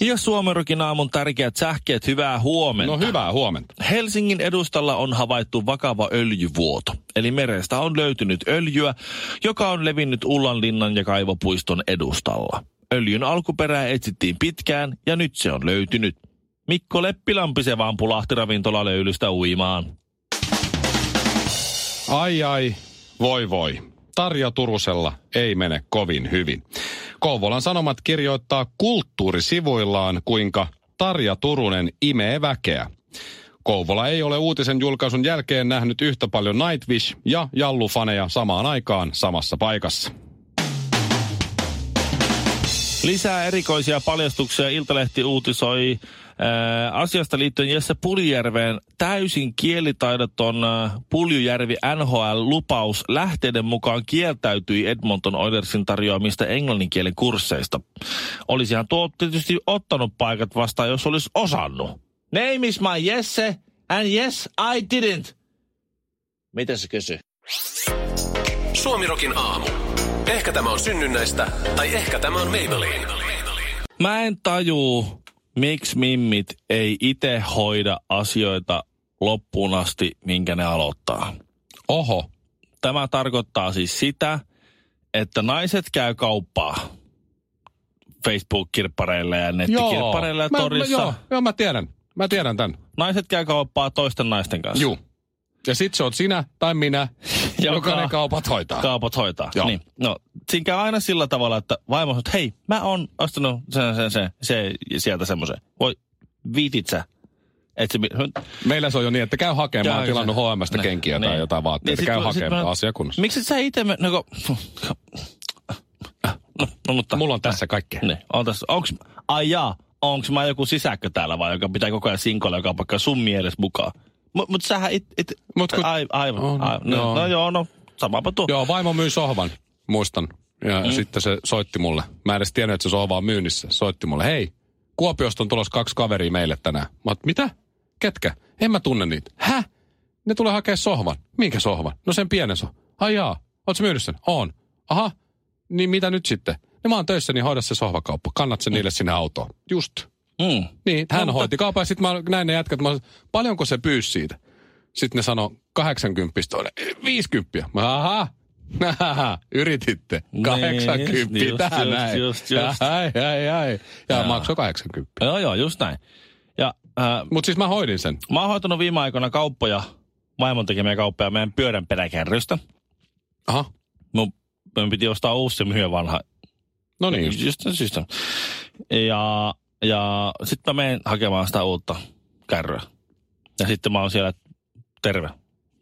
Ja Suomerokin aamun tärkeät sähkeet, hyvää huomenta. No hyvää huomenta. Helsingin edustalla on havaittu vakava öljyvuoto. Eli merestä on löytynyt öljyä, joka on levinnyt Ullanlinnan ja Kaivopuiston edustalla. Öljyn alkuperää etsittiin pitkään ja nyt se on löytynyt. Mikko Leppilampi se vaan pulahti ravintolalöylystä uimaan. Ai ai, voi voi. Tarja Turusella ei mene kovin hyvin. Kouvolan Sanomat kirjoittaa kulttuurisivuillaan, kuinka Tarja Turunen imee väkeä. Kouvola ei ole uutisen julkaisun jälkeen nähnyt yhtä paljon Nightwish ja Jallu-faneja samaan aikaan samassa paikassa. Lisää erikoisia paljastuksia Iltalehti uutisoi ää, asiasta liittyen Jesse Puljärveen täysin kielitaidoton ää, Puljujärvi NHL-lupaus lähteiden mukaan kieltäytyi Edmonton Oilersin tarjoamista englanninkielen kursseista. Olisihan tuo tietysti ottanut paikat vastaan, jos olisi osannut. Name is my Jesse, and yes, I didn't. Mitä se kysyy? Suomirokin aamu. Ehkä tämä on synnynnäistä, tai ehkä tämä on Maybelline. Mä en tajuu, miksi mimmit ei itse hoida asioita loppuun asti, minkä ne aloittaa. Oho, Tämä tarkoittaa siis sitä, että naiset käy kauppaa Facebook-kirppareilla ja nettikirppareilla ja Mä- torissa. Mä, joo, joo, mä tiedän. Mä tiedän tämän. Naiset käy kauppaa toisten naisten kanssa. Juu. Ja sit se on sinä tai minä, joka, ne kaupat hoitaa. Kaupat hoitaa. Joo. Niin. No, siinä käy aina sillä tavalla, että vaimo sanoo, että hei, mä oon ostanut sen, sen, sen, se, sieltä semmoisen. Voi, viitit sä? Et se, Meillä se on jo niin, että käy hakemaan, Käy tilannut. HMstä Niin, kenkiä tai niin. jotain vaatteita. Niin, käy hakemaan mä- asia kunnossa. Miksi sä itse, me, no, no, mutta, Mulla on tässä kaikkea. Niin, on tässä, onks, ai jaa, onks mä joku sisäkkö täällä vai, joka pitää koko ajan sinkoilla joka paikka sun mielessä mukaan? Mut, mut sähän it, it, Mut kun- ai, aivan, On, aivan no, joo. no joo, no, samapa tuo. Joo, vaimo myy sohvan, muistan. Ja mm. sitten se soitti mulle. Mä en edes tiennyt, että se sohva on myynnissä. Soitti mulle, hei, Kuopiosta on tulossa kaksi kaveria meille tänään. Mä oot, mitä? Ketkä? En mä tunne niitä. Hä? Ne tulee hakea sohvan. Minkä sohvan? No sen pienen sohvan. Ai jaa, oot sä myynyt sen? On. Aha, niin mitä nyt sitten? No mä oon töissä, niin hoida se sohvakauppa. Kannat se niille sinne autoon. Just. Mm. Niin, hän No, mutta- hoiti kaupan ja sitten mä näin ne jätkät, mä sanoin, paljonko se pyysi siitä? Sitten ne sanoi 80 toinen, 50. Mä aha, Haha, yrititte. Niin, 80 just, tähän just, näin. just, just. Ai, ai, ai. Ja Jaa. maksoi 80. Joo, joo, just näin. Ja äh, Mutta siis mä hoidin sen. mä oon hoitanut viime aikoina kauppoja, vaimon tekemiä kauppoja meidän pyörän peräkärrystä. Aha, Mun, mun piti ostaa uusi se myö vanha. no niin just. Just, just, just. Ja, ja sitten mä menen hakemaan sitä uutta kärryä. Ja sitten mä oon siellä, terve.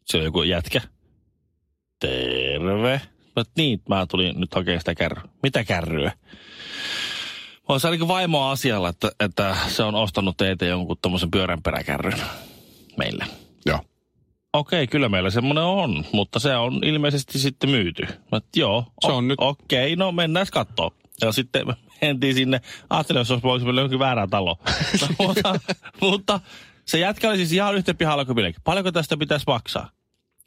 Se on joku jätkä. Terve. Mä, oon, niin, mä tulin nyt hakemaan sitä kärryä. Mitä kärryä? Mä oon niin vaimoa asialla, että, että se on ostanut teitä jonkun tommosen pyörän peräkärryn meille. Joo. Okei, kyllä meillä semmoinen on, mutta se on ilmeisesti sitten myyty. Mä, joo, Se on nyt- Okei, no mennään katsoa. Ja sitten mentiin sinne, ajattelin, jos olisi mennä johonkin väärään taloon. mutta, mutta se jätkä oli siis ihan yhtä pihalla kuin minäkin. Paljonko tästä pitäisi maksaa?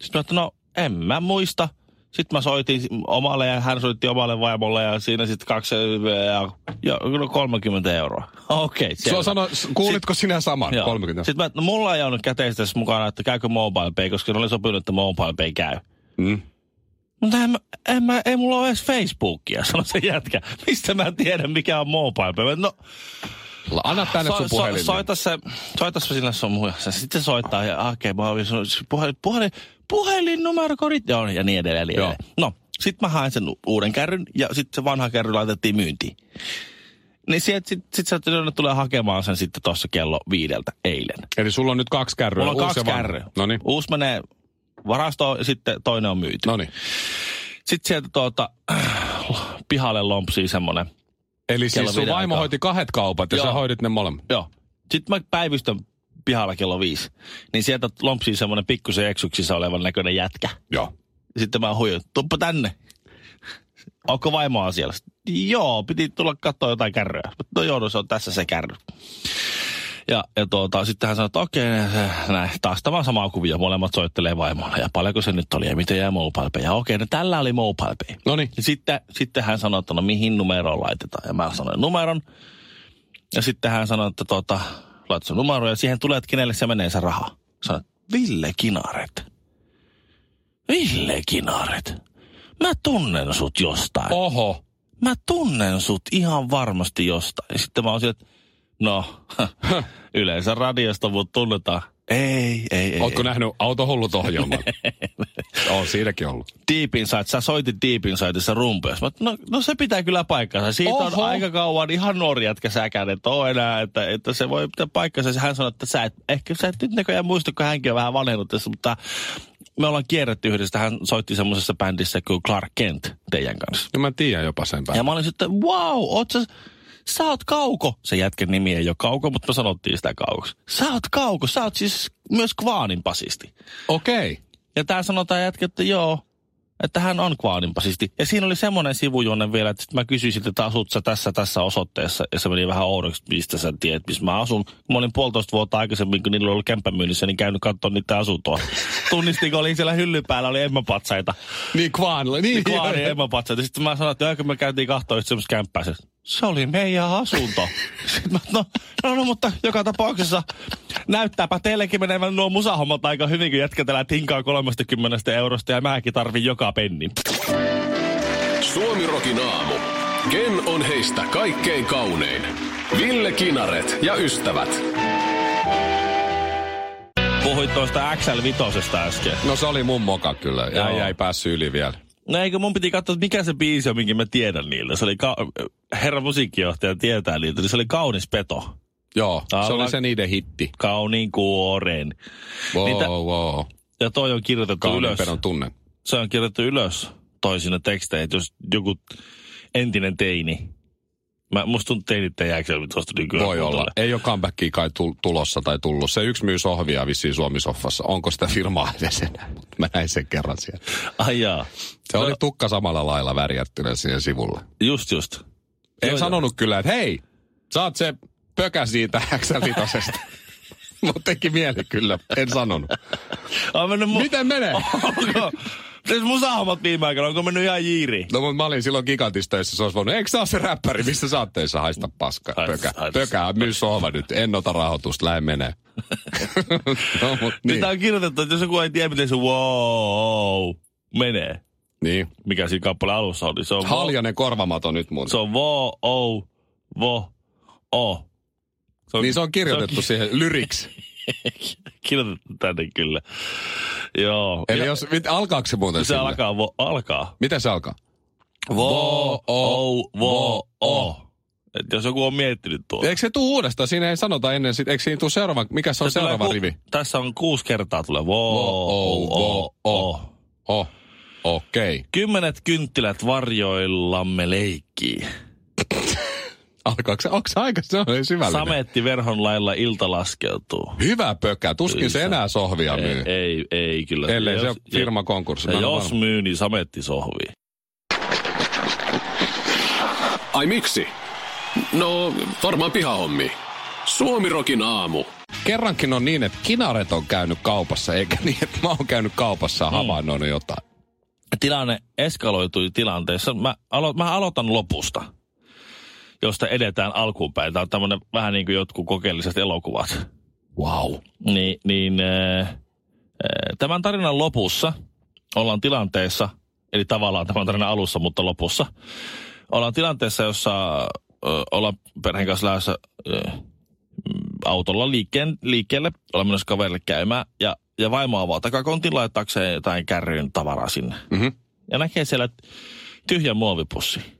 Sitten mä, että no en mä muista. Sitten mä soitin omalle ja hän soitti omalle vaimolle ja siinä sitten kaksi ja, ja no 30 euroa. Okei, okay, sano, kuulitko sinä saman? Joo. 30. Sitten mä, no mulla ei ollut käteistä mukana, että käykö mobile pay, koska ne oli sopinut, että mobile pay käy. Mm. Mutta en, en mä, ei mulla ole edes Facebookia, sanoi se jätkä. Mistä mä tiedän, mikä on mobile pay? No, Anna tänne sun puhelin. soita se, soita se sinne sun muun. Sitten se soittaa ja okei, okay, mä olin sanonut, puhelin, puhelin, puhelinnumerokodit, joo, ja niin edelleen. Niin edelleen. No, sitten mä hain sen uuden kärryn ja sitten se vanha kärry laitettiin myyntiin. Niin sieltä sit, sit sä tulee hakemaan sen sitten tuossa kello viideltä eilen. Eli sulla on nyt kaksi kärryä. Mulla on kaksi ja kärryä. No niin. Uusi menee varastoon ja sitten toinen on myyty. No niin. Sitten sieltä tuota, pihalle lompsii semmonen. Eli siis sun vaimo aikaa. hoiti kahdet kaupat ja Joo. sä hoidit ne molemmat. Joo. Sitten mä päivystän pihalla kello viisi. Niin sieltä lompsii semmoinen pikkusen eksuksissa olevan näköinen jätkä. Joo. Sitten mä huijan, tuppa tänne. Onko vaimoa siellä? Joo, piti tulla katsoa jotain kärryä. No joo, no se on tässä se kärry. Ja, ja tuota, sitten hän sanoi, että okei, näin, taas tämä sama kuvia, molemmat soittelee vaimolle. Ja paljonko se nyt oli ja miten jää mobile pay? Ja okei, no tällä oli mobile pay. No niin. Ja sitten, sitten hän sanoi, että no mihin numeroon laitetaan. Ja mä sanoin numeron. Ja sitten hän sanoi, että tuota, laita se numero ja siihen tulee, että kenelle se menee se raha. Sanoin, Ville Kinaret. Ville Kinaret. Mä tunnen sut jostain. Oho. Mä tunnen sut ihan varmasti jostain. Ja sitten mä oon että no, yleensä radiosta mut tunnetaan. Ei, ei, ei. Ootko ei. nähnyt autohullut ohjelman? on siinäkin ollut. Deep Inside, sä soitit Deep Insideissa oon, no, no, se pitää kyllä paikkansa. Siitä Oho. On aika kauan ihan nuori jätkä säkään, että oo enää, että, että se voi pitää paikkansa. Hän sanoi, että sä et, ehkä sä et nyt näköjään muista, kun hänkin on vähän vanhennut tässä, mutta me ollaan kierretty yhdessä. Hän soitti semmoisessa bändissä kuin Clark Kent teidän kanssa. Ja mä tiedän jopa sen päin. Ja mä olin sitten, wow, oot sä, sä oot Kauko. Se jätkän nimi ei ole Kauko, mutta me sanottiin sitä Kaukoksi. Sä oot Kauko, sä oot siis myös Kvaanin basisti. Okei. Okay. Ja tää sanotaan jätkä, että joo, että hän on Kvaanin basisti. Ja siinä oli semmoinen sivujuonne vielä, että mä kysyisin, että asut sä tässä, tässä osoitteessa. Ja se meni vähän oudoksi, mistä sä tiedät, missä mä asun. Kun mä olin puolitoista vuotta aikaisemmin, kun niillä oli kämppämyynnissä, niin käynyt katsomaan niitä asuntoa. Tunnistin, kun oli siellä hyllyn päällä, oli emmapatsaita. Niin Kvaanilla. Niin, Kvaanin emmapatsaita. Sitten mä sanoin, että kun me käytiin kahtoa semmoista kämppää, se, se oli meidän asunto. Sitten mä, no, no, no, mutta joka tapauksessa näyttääpä teillekin menevän nuo musahommat aika hyvin, kun jätkätellään tinkaa 30 eurosta ja mäkin tarvin joka pennin. Suomi Rokin aamu. Ken on heistä kaikkein kaunein? Ville Kinaret ja ystävät. Puhuit tuosta XL5 äsken. No se oli mun moka kyllä. Ja Joo. ei päässyt yli vielä. No eikö mun piti katsoa, mikä se biisi on, minkä mä tiedän niiltä. Se oli, ka- herra musiikkijohtaja tietää niiltä, niin se oli Kaunis peto. Joo, se Aivan. oli se niiden hitti. Kauniin kuoren. Wow, Niitä- wow. Ja toi on kirjoitettu Kauniin ylös. pedon tunne. Se on kirjoitettu ylös toisina tekstejä, jos joku entinen teini. Mä, musta tuntuu, teinit ei tuosta nykyään. Voi olla. kuuntele. Ei ole comebackia kai tul- tulossa tai tullut. Se yksi myy sohvia vissiin Suomisoffassa. Onko sitä firmaa edes enää? Mä näin sen kerran siellä. Ai jaa. Se oli tukka samalla lailla värjättynä siihen sivulle. Just just. En Joo, sanonut kyllä, että hei, sä oot se pökä siitä XL5. Mutta teki mieli kyllä, en sanonut. Miten menee? Onko? Siis musahommat viime aikoina, onko mennyt ihan jiiriin? No mutta mä olin silloin gigantissa töissä, se olisi voinut, eikö sä ole se räppäri, mistä sä oot töissä, haista paska, pökä, haista. pökä, myy sohva nyt, en ota rahoitusta, lähde menee. no mut Niin. niin, Tää on kirjoitettu, että jos joku ei tiedä, miten se wow menee, niin. mikä siinä kappaleen alussa on, niin se on vo, Haljanen korvamato nyt muuten. se on vo, o, vo, o. Se on, Niin se on kirjoitettu siihen lyriksi. kirjoitettu tänne kyllä. Joo. Eli Ja jos, mit, alkaako se muuten se sille? alkaa, vo, alkaa. Miten se alkaa? Vo, o, vo, o. Et jos joku on miettinyt tuota. Eikö se tuu uudestaan? Siinä ei sanota ennen, sit, eikö siinä tuu seuraava, mikä se on Se tulee seuraava ku- rivi? Tässä on kuusi kertaa tulee vo, Vo, o, o, o, o. o. Okei. Okay. Kymmenet kynttilät varjoillamme leikkii. Alkaako se, onko se aika se on syvällinen? Sametti verhon lailla ilta laskeutuu. Hyvä pökä, tuskin se enää sohvia myy. Ei, ei, ei kyllä. Ellei se jos- ole firma konkurssi. Jos varma. myy, niin sametti sohvii. Ai miksi? No, varmaan pihahommi. Suomi Rokin aamu. Kerrankin on niin, että kinaret on käynyt kaupassa, eikä niin, että mä oon käynyt kaupassa ja havainnoinut jotain. Tilanne eskaloitui tilanteessa. Mä, alo, mä aloitan lopusta, josta edetään alkuun päin. Tämä on tämmöinen vähän niin kuin jotkut kokeelliset elokuvat. Wow. Niin, niin äh, äh, tämän tarinan lopussa ollaan tilanteessa, eli tavallaan tämän tarinan alussa, mutta lopussa, ollaan tilanteessa, jossa äh, ollaan perheen kanssa lähdössä äh, autolla liikkeen, liikkeelle, ollaan menossa kaverille käymään, ja, ja vaimo avaa takakontin laittaakseen jotain kärryyn tavaraa sinne. Mhm. Ja näkee siellä tyhjän muovipussi.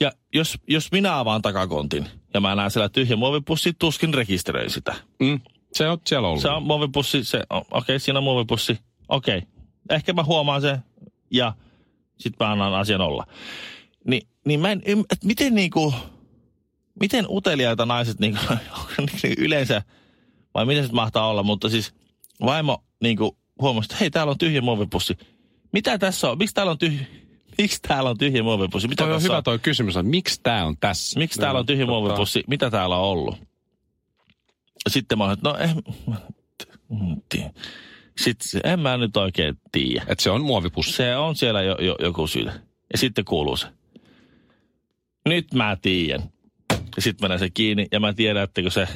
Ja jos, jos minä avaan takakontin ja mä näen siellä tyhjän muovipussi, tuskin rekisteröin sitä. Mm. Se on siellä ollut. Se on muovipussi, se, okei, okay, siinä on muovipussi, okei. Okay. Ehkä mä huomaan sen ja sitten mä annan asian olla. Ni, niin mä en, ym- et miten niinku, miten uteliaita naiset niinku, yleensä vai mitä se mahtaa olla, mutta siis vaimo niin kuin huomasi, että hei, täällä on tyhjä muovipussi. Mitä tässä on? Miksi täällä on tyhjä, miksi täällä on tyhjä muovipussi? Mitä Toi on hyvä toi kysymys, että miksi tää on tässä? Miksi täällä on tyhjä Tota, muovipussi? Mitä täällä on ollut? Sitten mä että no eh, mm, tie- sitten en mä nyt oikein tiedä. Että se on muovipussi. Se on siellä jo, jo, joku syy. Ja sitten kuuluu se. Nyt mä tiedän. Ja sitten menee se kiinni ja mä tiedän, että kun se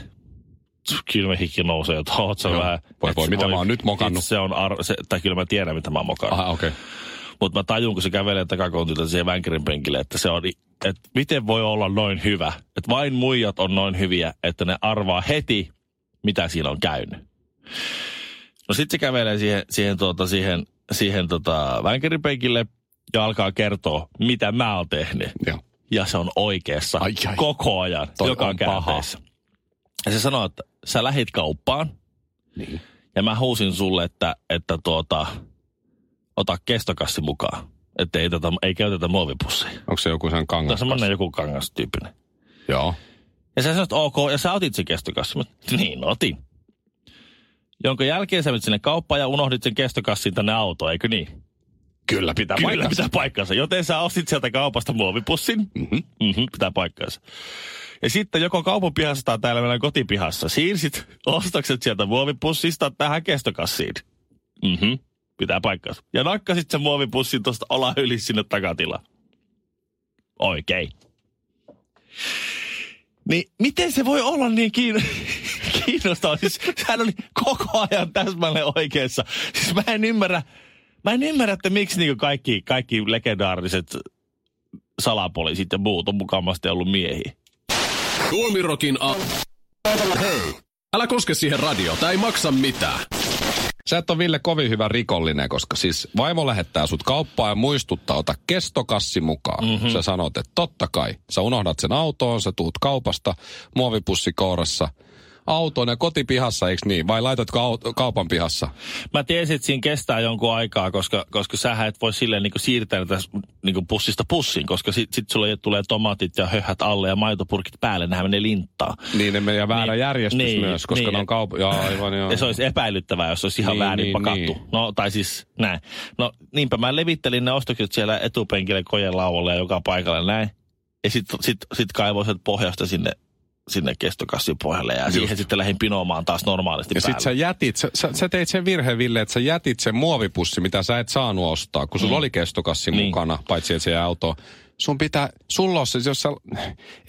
kylmä hikki nousee, että oot sä vähän... Voi voi, mitä mä oon nyt mokannut. Se on ar- se, tai kyllä mä tiedän, mitä mä oon mokannut. Aha, okei. Okay. Mutta mä tajun, kun se kävelee takakontilta siihen vänkärin penkille, että se on, että miten voi olla noin hyvä. Että vain muijat on noin hyviä, että ne arvaa heti, mitä siinä on käynyt. No sit se kävelee siihen, siihen, tuota, siihen, siihen tota, vänkärin penkille ja alkaa kertoa, mitä mä oon tehnyt. Joo. Ja se on oikeassa Ai, ai. koko ajan, Toi joka on paha. käänteessä. Ja se sanoo, että sä lähit kauppaan Niin. ja mä huusin sulle, että, että tuota, ota kestokassi mukaan. Että ei, tätä, ei käytetä muovipussia. Onko se joku sen Tämä kangas? on semmoinen joku kangastyyppinen. Joo. Ja sä sanoit, ok, ja sä otit sen kestokassin. Niin, otin. Jonka jälkeen sä menit sinne kauppaan ja unohdit sen kestokassin tänne autoon, eikö niin? Kyllä pitää Kyllä paikkansa. pitää paikkansa. Joten sä ostit sieltä kaupasta muovipussin. Mhm. Mm-hmm, pitää paikkansa. Ja sitten joko kaupan pihassa tai täällä meidän kotipihassa siirsit ostokset sieltä muovipussista tähän kestokassiin. Mm-hmm, pitää paikkansa. Ja nakkasit sen muovipussin tuosta ala yli sinne takatilaan. Oikein. Niin miten se voi olla niin kiin... kiinnostavaa? Siis hän oli koko ajan täsmälleen oikeassa. Siis mä en ymmärrä, mä en ymmärrä, että miksi niin kaikki, kaikki legendaariset salapoliisit ja muut on mukavasti ollut miehiä. Tuomirokin a... Hei! Älä koske siihen radio, tai ei maksa mitään. Sä et ole Ville kovin hyvä rikollinen, koska siis vaimo lähettää sut kauppaan ja muistuttaa, ota kestokassi mukaan. Mm-hmm. Sä sanot, että totta kai. Sä unohdat sen autoon, sä tuut kaupasta, muovipussi kourassa, autoon ja kotipihassa, eikö niin? Vai laitatko au- kaupan pihassa? Mä tiesin, että siinä kestää jonkun aikaa, koska, koska sähän et voi silleen niin siirtää tätä niin pussista pussiin, koska sit, sit sulle tulee tomaatit ja höhät alle ja maitopurkit päälle, nehän menee linttaan. Niin ne menee väärä Niin, järjestys niin, myös, koska niin. ne on kaup... Joo, aivan joo. Ja se olisi epäilyttävää, jos olisi ihan Niin, väärin niin, pakattu. niin. No, tai siis näin. No, niinpä mä levittelin ne ostokset siellä etupenkille kojen laualle ja joka paikalle näin. Ja sit, sit, sit kaivoin sieltä pohjasta sinne, sinne kestokassin pohjalle ja siihen sitten lähdin pinoamaan taas normaalisti Ja päälle. sit sä jätit, sä, sä, sä teit sen virheen, Ville, että sä jätit sen muovipussi, mitä sä et saanut ostaa, kun sulla mm. oli kestokassi Niin. mukana, paitsi että se autoon. Sun pitää, sulla on se, jos sä,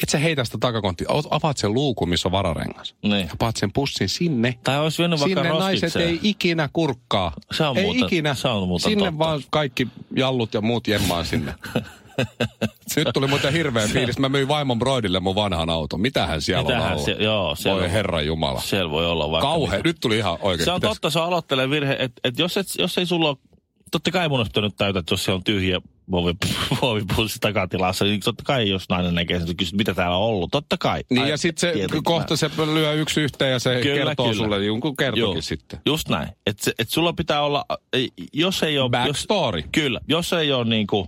et sä heitä sitä takakonttia, avaat sen luukun, missä on vararengas. Niin. Ja paat sen pussin sinne. Tai olisi vienyt vaikka Sinne naiset ei ikinä kurkkaa. Se on ei muuten- ikinä. se on muuten sinne totta. vaan kaikki jallut ja muut jemmaan sinne. Nyt tuli muuten hirveä fiilis. Mä myin vaimon Broidille mun vanhan auton. Mitähän siellä on Mitähän alla? se- joo, siellä Voi on- herra Jumala. Siellä voi olla vaikka. Kauhe. Nyt tuli ihan oikein. Se on Pitäis- totta, se on aloittelen virhe, että et jos, et, jos ei sulla ole, totta kai mun pitänyt täytä, että jos se on tyhjä muovi- muovipussi takatilassa, niin totta kai jos nainen näkee sen, se kysyy, mitä täällä on ollut, totta kai. Niin Ai, ja sitten se kohta se lyö yksi yhteen ja se Kyllä, kertoo kyllä. sulle jonkun kertokin Joo, sitten. Just näin. Että et sulla pitää olla, jos ei ole... Backstory. Jos, kyllä, jos ei ole niinku,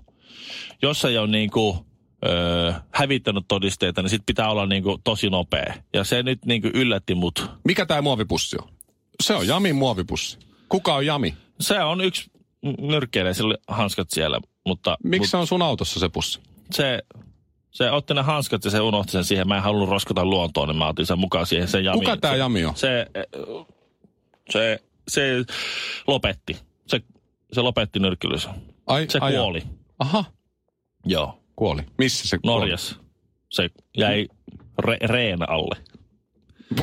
jos ei ole niinku, öö, hävittänyt todisteita, niin sit pitää olla niinku tosi nopea. Ja se nyt niinku yllätti mut. Mikä tämä muovipussi on? Se on Jamin muovipussi. Kuka on Jami? Se on yksi nyrkkeilijä, sillä oli hanskat siellä, mutta... Miksi se on sun autossa se pussi? se, se otti ne hanskat ja se unohti sen siihen. Mä en halunnut roskata luontoon, niin mä otin sen mukaan siihen. Sen jami, Kuka se, Jami on? Se, se, se lopetti. Se, se lopetti nyrkkelyssä. Ai, Se ai, kuoli. Aha, Joo, kuoli. Missä se kuoli? Norjassa. Se jäi re, reen alle.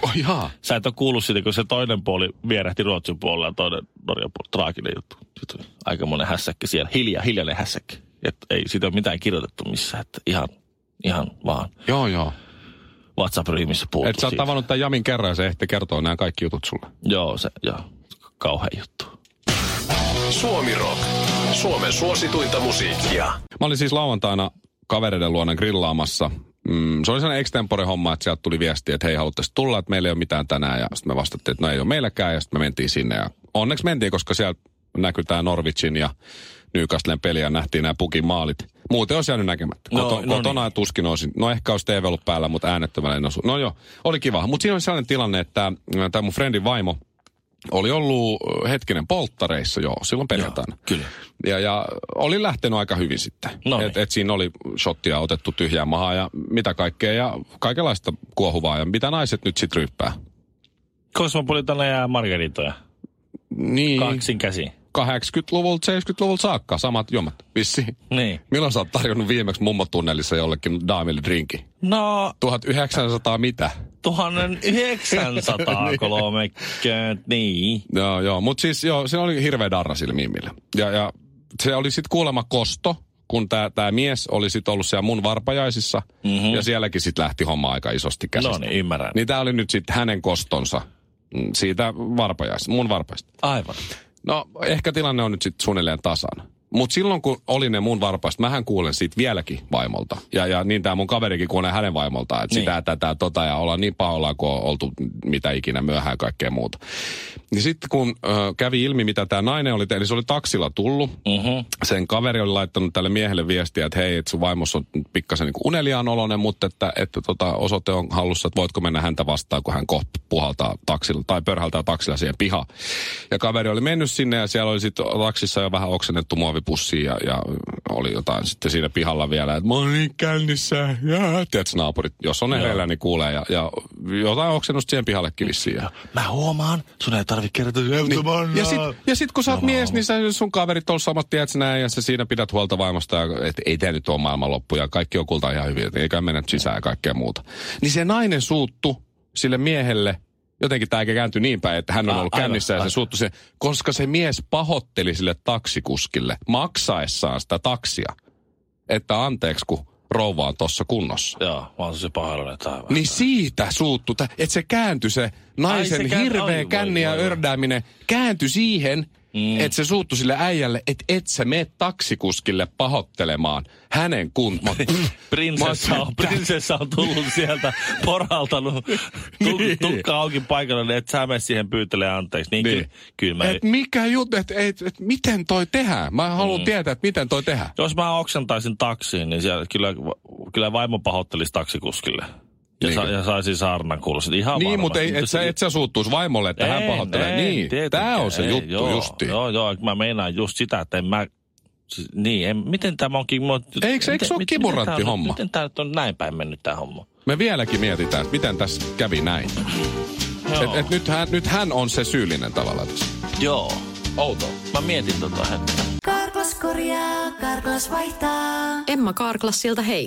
Oh, jaa. Sä et ole kuullut siitä, kun se toinen puoli vierähti Ruotsin puolella ja toinen Norjan puolella. Traaginen juttu. Sitten oli aikamoinen hässäkkä siellä. Hilja, hiljainen hässäkkä. Et ei siitä ole mitään kirjoitettu missään. Että ihan, ihan vaan Joo, joo. WhatsApp-ryhmissä puhuttu Et sä oot tavannut tämän Jamin kerran ja se ehti kertoa nämä kaikki jutut sulle. Joo, se, joo. Kauhea juttu. Suomi Rock. Suomen suosituinta musiikkia. Mä olin siis lauantaina kavereiden luona grillaamassa. Mm, se oli sellainen extempore homma, että sieltä tuli viesti, että hei, haluaisitte tulla, että meillä ei ole mitään tänään. Ja sitten me vastattiin, että no ei ole meilläkään, ja sitten me mentiin sinne. Ja onneksi mentiin, koska siellä näkyi tämä Norwichin ja Newcastlen peli ja nähtiin nämä pukin maalit. Muuten olisi jäänyt näkemättä. No, Koto, no kotona niin. tuskin olisin. No ehkä olisi TV ollut päällä, mutta äänettömällä en osu. No joo, oli kiva. Mutta siinä oli sellainen tilanne, että tämä mun friendin vaimo oli ollut hetkinen polttareissa joo, silloin perjantaina. Joo, kyllä. Ja, ja oli lähtenyt aika hyvin sitten. No niin. et, et siinä oli shottia otettu tyhjään mahaan ja mitä kaikkea ja kaikenlaista kuohuvaa ja mitä naiset nyt sitten ryyppää. Cosmopolitana ja Margaritoja. Niin, Kaksin käsi. 80-luvulta, 70-luvulta saakka samat juomat, vissiin. Niin. Milloin sä oot tarjonnut viimeksi mummotunnelissa jollekin daamille drinki? No, 1900 mitä? 1930, niin. Joo, joo. Mutta siis joo, se oli hirveä darra mimmille. Ja, ja se oli sitten kuulemma kosto, kun tämä mies oli sitten ollut siellä mun varpajaisissa. Mm-hmm. Ja sielläkin sitten lähti homma aika isosti käsistä. No niin, ymmärrän. Niin tämä oli nyt sitten hänen kostonsa mm, siitä varpajaisista, mun varpaista. Aivan. No, ehkä tilanne on nyt sitten suunnilleen tasan. Mutta silloin kun oli ne mun varpaista, mähän kuulen siitä vieläkin vaimolta. Ja, ja niin tämä mun kaverikin kuulee hänen vaimoltaan, että Niin. sitä, tätä, tota ja ollaan niin pahoillaan, kun on oltu mitä ikinä myöhään ja kaikkea muuta. Niin sitten kun ö, kävi ilmi, mitä tämä nainen oli tehnyt, niin se oli taksilla tullut. Mm-hmm. Sen kaveri oli laittanut tälle miehelle viestiä, että hei, että sun vaimossa on pikkasen niin uneliaan oloinen, mutta että, että tota, osoite on hallussa, että voitko mennä häntä vastaan, kun hän kohta puhaltaa taksilla tai pörhältää taksilla siihen pihaan. Ja kaveri oli mennyt sinne ja siellä oli sitten taksissa jo vähän oksennettu muovipussi ja, ja oli jotain sitten siinä pihalla vielä, että mä olin niin kännissä. Ja, tiedätkö, naapurit, jos on hereillä, niin kuulee ja, ja jotain oksennusta siihen pihallekin vissiin. Ja, Mä huomaan, sun ei tarvi kertoa niin. Ja sit, ja sit kun sä oot mies, niin sä, sun kaverit on samat, tiedät sä näin, ja sä siinä pidät huolta vaimosta, ja et ei tää nyt ole maailmanloppu, ja kaikki on kulta ihan hyvin, että eikä mennä sisään ja kaikkea muuta. Niin se nainen suuttu sille miehelle, jotenkin tämä kääntyi niin päin, että hän on ollut kännissä ja se suuttu se, koska se mies pahotteli sille taksikuskille maksaessaan sitä taksia, että anteeksi kun rouva on tossa kunnossa. Joo, mä oon se aivan. Niin siitä suuttu, tä- että se kääntyi se naisen Ai, se kään- hirveä känni ja ördääminen, kääntyi siihen, mm. että se suuttu sille äijälle, että et sä mene taksikuskille pahoittelemaan hänen kun... Mä, Prinsessa on, prinsessa on tullut sieltä porhaltanut tu, Niin. tukka auki paikalle, niin et sä mene siihen pyytelee anteeksi. Niin, Niin. Kyllä, kyllä mä, et mikä juttu, että et, et, miten toi tehdään? Mä haluan mm. tietää, että miten toi tehdään. jos mä oksentaisin taksiin, niin siellä kyllä, kyllä vaimo pahoittelisi taksikuskille. Ja, Niin. sa, ja saisi saarnan kuulosta. Ihan Niin, mutta ei, et, sä, et sä suuttuisi vaimolle, että hän En, pahoittelee. en, niin, tämä on se ei, juttu joo, justi. Joo, joo, mä meinaan just sitä, että en mä... Siis, niin, en, miten tämä onkin... Mä, Eikö- eikö se ole miten on- homma? Miten tämä on näin päin mennyt tämä homma? Me vieläkin mietitään, että miten tässä kävi näin. Joo. Et, et nyt, hän, nyt hän on se syyllinen tavallaan tässä. joo. Outoa. Mä mietin tota hetken. Karklas korjaa, Karklas vaihtaa. Emma Karklassilta hei.